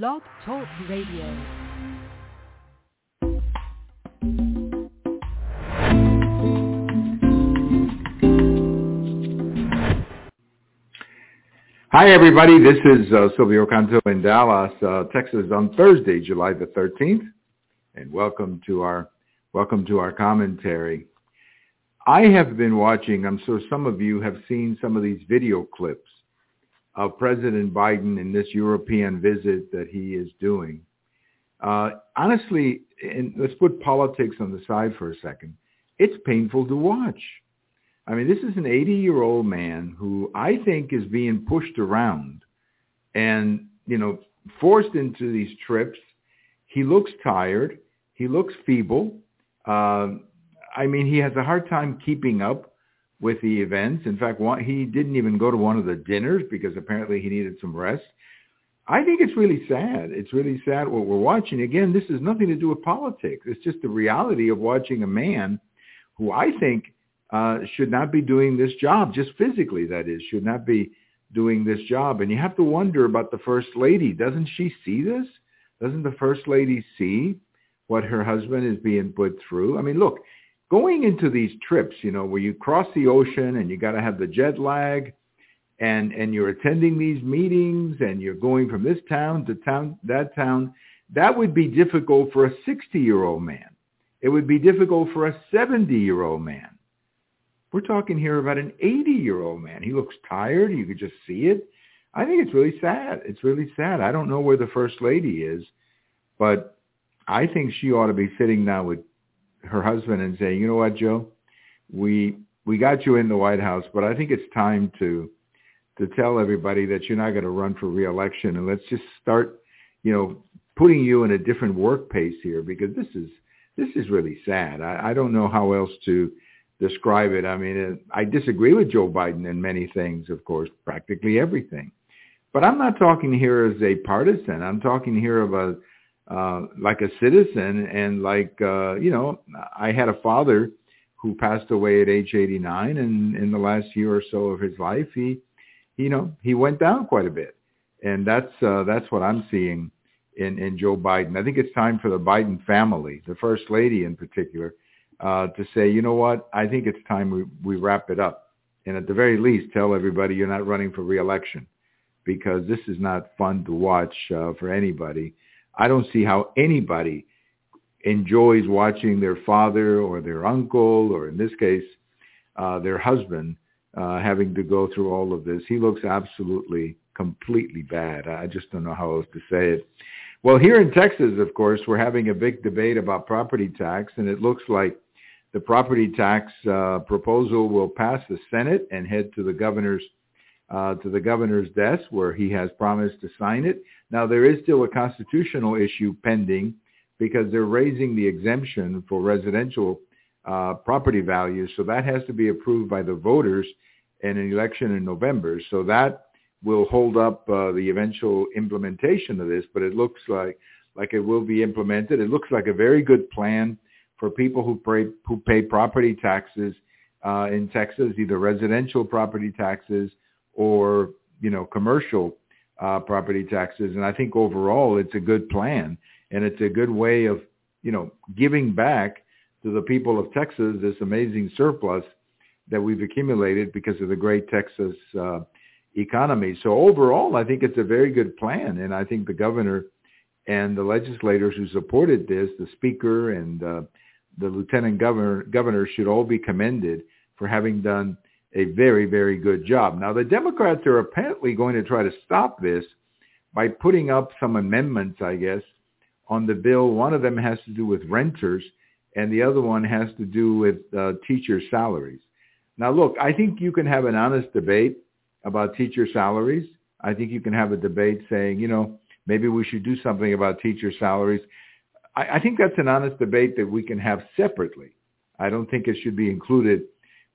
Blog Talk Radio. Hi, everybody. This is uh, Silvio Canto in Dallas, uh, Texas, on Thursday, July the 13th, and welcome to our welcome to our commentary. I have been watching. I'm sure some of you have seen some of these video clips of President Biden in this European visit that he is doing. Uh, honestly, and let's put politics on the side for a second. It's painful to watch. I mean, this is an 80-year-old man who I think is being pushed around and, you know, forced into these trips. He looks tired. He looks feeble. Uh, I mean, he has a hard time keeping up with the events. In fact, one, he didn't even go to one of the dinners because apparently he needed some rest. I think it's really sad. It's really sad what we're watching. Again, this has nothing to do with politics. It's just the reality of watching a man who I think uh, should not be doing this job, just physically, that is, should not be doing this job. And you have to wonder about the First Lady. Doesn't she see this? Doesn't the First Lady see what her husband is being put through? I mean, look, going into these trips, you know, where you cross the ocean and you got to have the jet lag and, and you're attending these meetings and you're going from this town to town, that town, that would be difficult for a 60-year-old man. It would be difficult for a 70-year-old man. We're talking here about an 80-year-old man. He looks tired. You could just see it. I think it's really sad. It's really sad. I don't know where the first lady is, but I think she ought to be sitting now with her husband and saying, "You know what, Joe? We we got you in the White House, but I think it's time to to tell everybody that you're not going to run for reelection, and let's just start, you know, putting you in a different work pace here because this is this is really sad. I, I don't know how else to describe it. I mean, uh, I disagree with Joe Biden in many things, of course, practically everything. But I'm not talking here as a partisan. I'm talking here of a uh, like a citizen and like uh, you know, I had a father who passed away at age 89, and in the last year or so of his life, he, you know, he went down quite a bit, and that's uh, that's what I'm seeing in in Joe Biden. I think it's time for the Biden family, the first lady in particular, uh, to say, you know what, I think it's time we, we wrap it up. And at the very least, tell everybody you're not running for reelection because this is not fun to watch uh, for anybody. I don't see how anybody enjoys watching their father or their uncle, or in this case, uh, their husband, uh, having to go through all of this. He looks absolutely, completely bad. I just don't know how else to say it. Well, here in Texas, of course, we're having a big debate about property tax, and it looks like the property tax uh, proposal will pass the Senate and head to the governor's uh, to the governor's desk where he has promised to sign it. Now there is still a constitutional issue pending because they're raising the exemption for residential uh, property values, so that has to be approved by the voters in an election in November. So that will hold up uh, the eventual implementation of this, but it looks like like it will be implemented. It looks like a very good plan for people who pay, who pay property taxes uh, in Texas, either residential property taxes or you know commercial uh, property taxes. And I think overall it's a good plan, and it's a good way of you know giving back to the people of Texas this amazing surplus that we've accumulated because of the great Texas uh, economy. So overall, I think it's a very good plan, and I think the governor and the legislators who supported this, the speaker and uh, the lieutenant governor, governor should all be commended for having done a very, very good job. Now, the Democrats are apparently going to try to stop this by putting up some amendments, I guess, on the bill. One of them has to do with renters, and the other one has to do with uh, teacher salaries. Now, look, I think you can have an honest debate about teacher salaries. I think you can have a debate saying, you know, maybe we should do something about teacher salaries. I, I think that's an honest debate that we can have separately. I don't think it should be included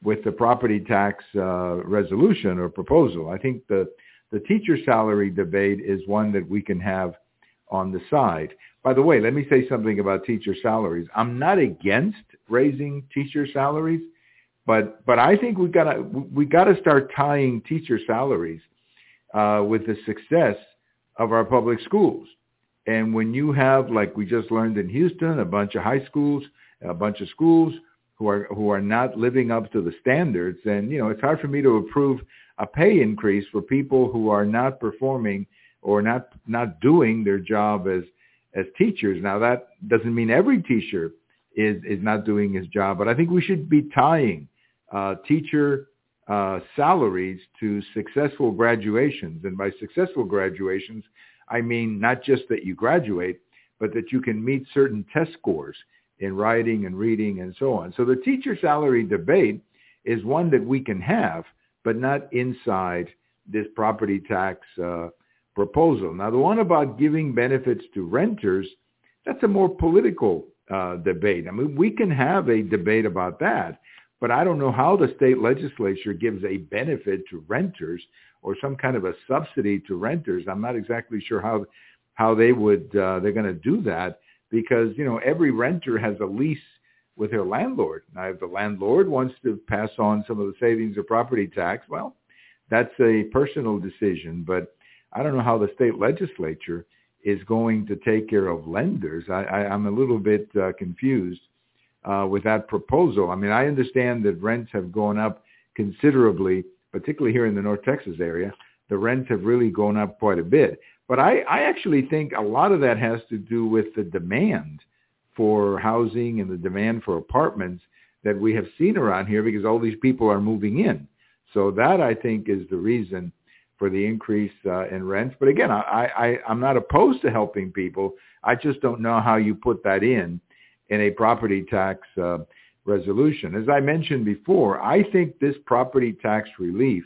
with the property tax uh, resolution or proposal. I think the the teacher salary debate is one that we can have on the side. By the way, let me say something about teacher salaries. I'm not against raising teacher salaries, but but I think we gotta we gotta start tying teacher salaries uh, with the success of our public schools. And when you have, like we just learned in Houston, a bunch of high schools, a bunch of schools who are who are not living up to the standards, And you know it's hard for me to approve a pay increase for people who are not performing or not not doing their job as as teachers. Now that doesn't mean every teacher is is not doing his job, but I think we should be tying uh, teacher uh, salaries to successful graduations, and by successful graduations, I mean not just that you graduate, but that you can meet certain test scores in writing and reading and so on. So the teacher salary debate is one that we can have, but not inside this property tax uh, proposal. Now, the one about giving benefits to renters, that's a more political uh, debate. I mean, we can have a debate about that, but I don't know how the state legislature gives a benefit to renters or some kind of a subsidy to renters. I'm not exactly sure how how they would uh, they're going to do that because you know every renter has a lease with their landlord. Now, if the landlord wants to pass on some of the savings of property tax, well, that's a personal decision. But I don't know how the state legislature is going to take care of lenders. I, I'm a little bit uh, confused uh, with that proposal. I mean, I understand that rents have gone up considerably, particularly here in the North Texas area. The rents have really gone up quite a bit. But I, I actually think a lot of that has to do with the demand for housing and the demand for apartments that we have seen around here because all these people are moving in. So that I think is the reason for the increase uh, in rents. But again, I, I, I'm not opposed to helping people. I just don't know how you put that in in a property tax uh, resolution. As I mentioned before, I think this property tax relief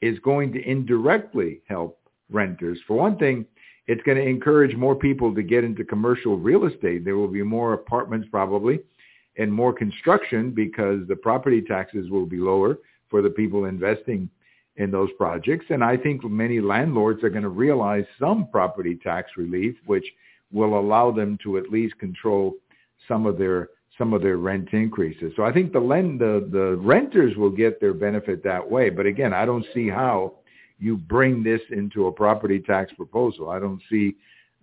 is going to indirectly help renters. For one thing, it's going to encourage more people to get into commercial real estate. There will be more apartments probably and more construction because the property taxes will be lower for the people investing in those projects. And I think many landlords are going to realize some property tax relief, which will allow them to at least control some of their some of their rent increases. So I think the lend the, the renters will get their benefit that way. But again, I don't see how you bring this into a property tax proposal. I don't see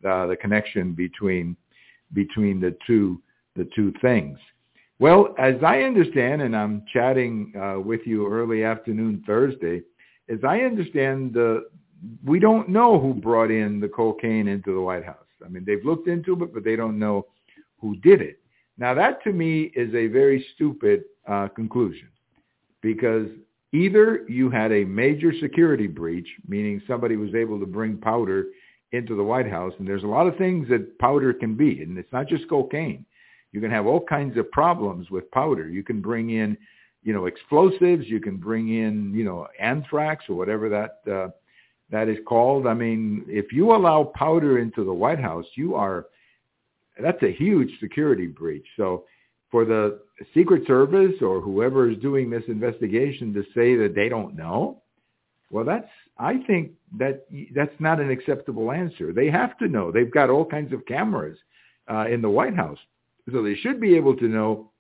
uh, the connection between between the two the two things. Well, as I understand, and I'm chatting uh, with you early afternoon Thursday, as I understand, the we don't know who brought in the cocaine into the White House. I mean, they've looked into it, but they don't know who did it. Now, that to me is a very stupid uh, conclusion because Either you had a major security breach, meaning somebody was able to bring powder into the White House, and there's a lot of things that powder can be, and it's not just cocaine. You can have all kinds of problems with powder. You can bring in, you know, explosives. You can bring in, you know, anthrax or whatever that uh, that is called. I mean, if you allow powder into the White House, you are that's a huge security breach. So for the Secret Service or whoever is doing this investigation to say that they don't know, well, that's I think that that's not an acceptable answer. They have to know. They've got all kinds of cameras uh, in the White House, so they should be able to know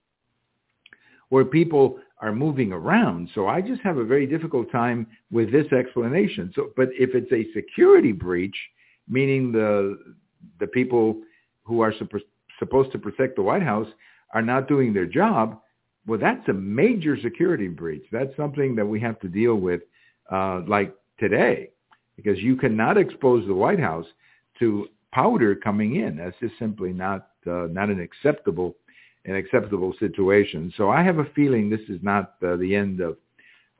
where people are moving around. So I just have a very difficult time with this explanation. So, but if it's a security breach, meaning the the people who are supposed to protect the White House are not doing their job, well, that's a major security breach. That's something that we have to deal with uh, like today because you cannot expose the White House to powder coming in. That's just simply not uh, not an acceptable an acceptable situation. So I have a feeling this is not uh, the end of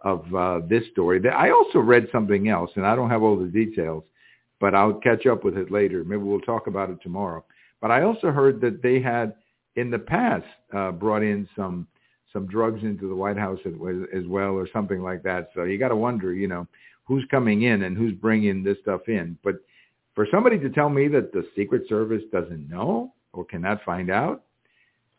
of uh, this story. I also read something else, and I don't have all the details, but I'll catch up with it later. Maybe we'll talk about it tomorrow. But I also heard that they had in the past uh, brought in some some drugs into the White House as well, or something like that. So you got to wonder, you know, who's coming in and who's bringing this stuff in. But for somebody to tell me that the Secret Service doesn't know or cannot find out,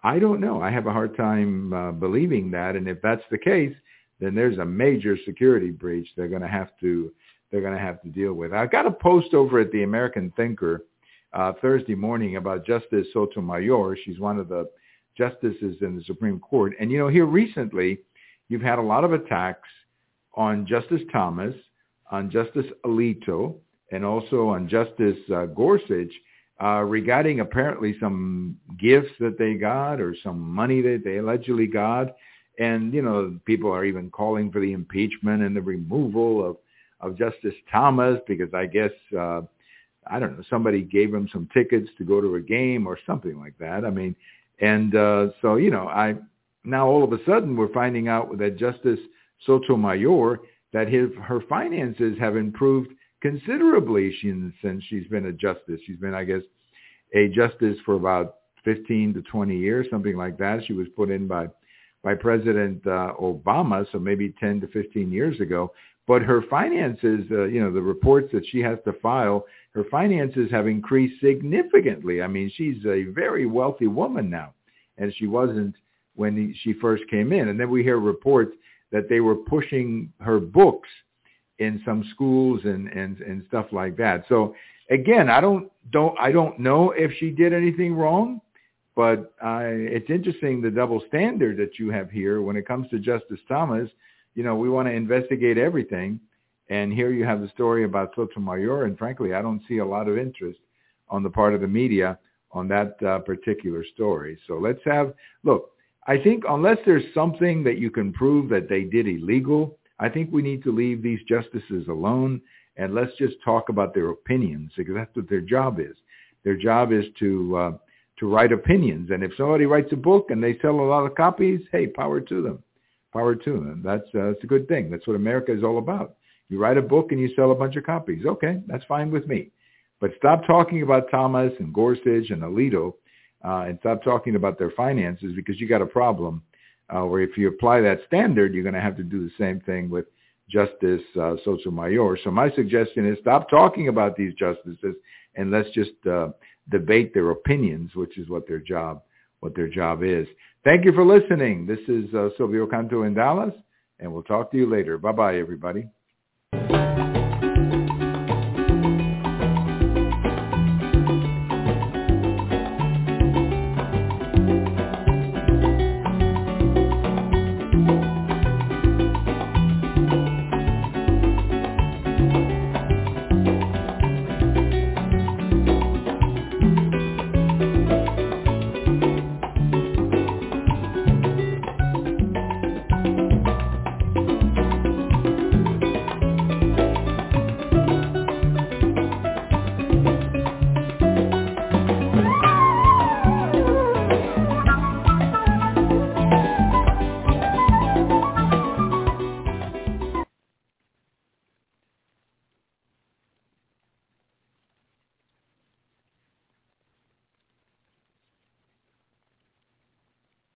I don't know. I have a hard time uh, believing that. And if that's the case, then there's a major security breach they're going to have to they're going to have to deal with. I got a post over at the American Thinker uh, Thursday morning about Justice Sotomayor. She's one of the justices in the Supreme Court. And, you know, here recently, you've had a lot of attacks on Justice Thomas, on Justice Alito, and also on Justice uh, Gorsuch uh, regarding apparently some gifts that they got or some money that they allegedly got. And, you know, people are even calling for the impeachment and the removal of, of Justice Thomas because I guess, uh, I don't know, somebody gave him some tickets to go to a game or something like that. I mean, and uh, so, you know, I now all of a sudden we're finding out that Justice Sotomayor, that his, her finances have improved considerably since she's been a justice. She's been, I guess, a justice for about 15 to 20 years, something like that. She was put in by by President uh, Obama, so maybe 10 to 15 years ago. But her finances, uh, you know, the reports that she has to file, her finances have increased significantly. I mean, she's a very wealthy woman now, and she wasn't when she first came in. And then we hear reports that they were pushing her books in some schools and, and, and stuff like that. So again, I don't, don't, I don't know if she did anything wrong, but uh, it's interesting the double standard that you have here when it comes to Justice Thomas. You know, we want to investigate everything. And here you have the story about Sotomayor. And frankly, I don't see a lot of interest on the part of the media on that uh, particular story. So let's have, look, I think unless there's something that you can prove that they did illegal, I think we need to leave these justices alone and let's just talk about their opinions because that's what their job is. Their job is to uh, to write opinions, and if somebody writes a book and they sell a lot of copies, hey, power to them, power to them. That's uh, that's a good thing. That's what America is all about. You write a book and you sell a bunch of copies. Okay, that's fine with me. But stop talking about Thomas and Gorsuch and Alito, uh, and stop talking about their finances because you got a problem. Uh, where if you apply that standard, you're going to have to do the same thing with Justice uh, Sotomayor. So my suggestion is stop talking about these justices and let's just uh, debate their opinions, which is what their job what their job is. Thank you for listening. This is uh, Silvio Canto in Dallas, and we'll talk to you later. Bye bye, everybody.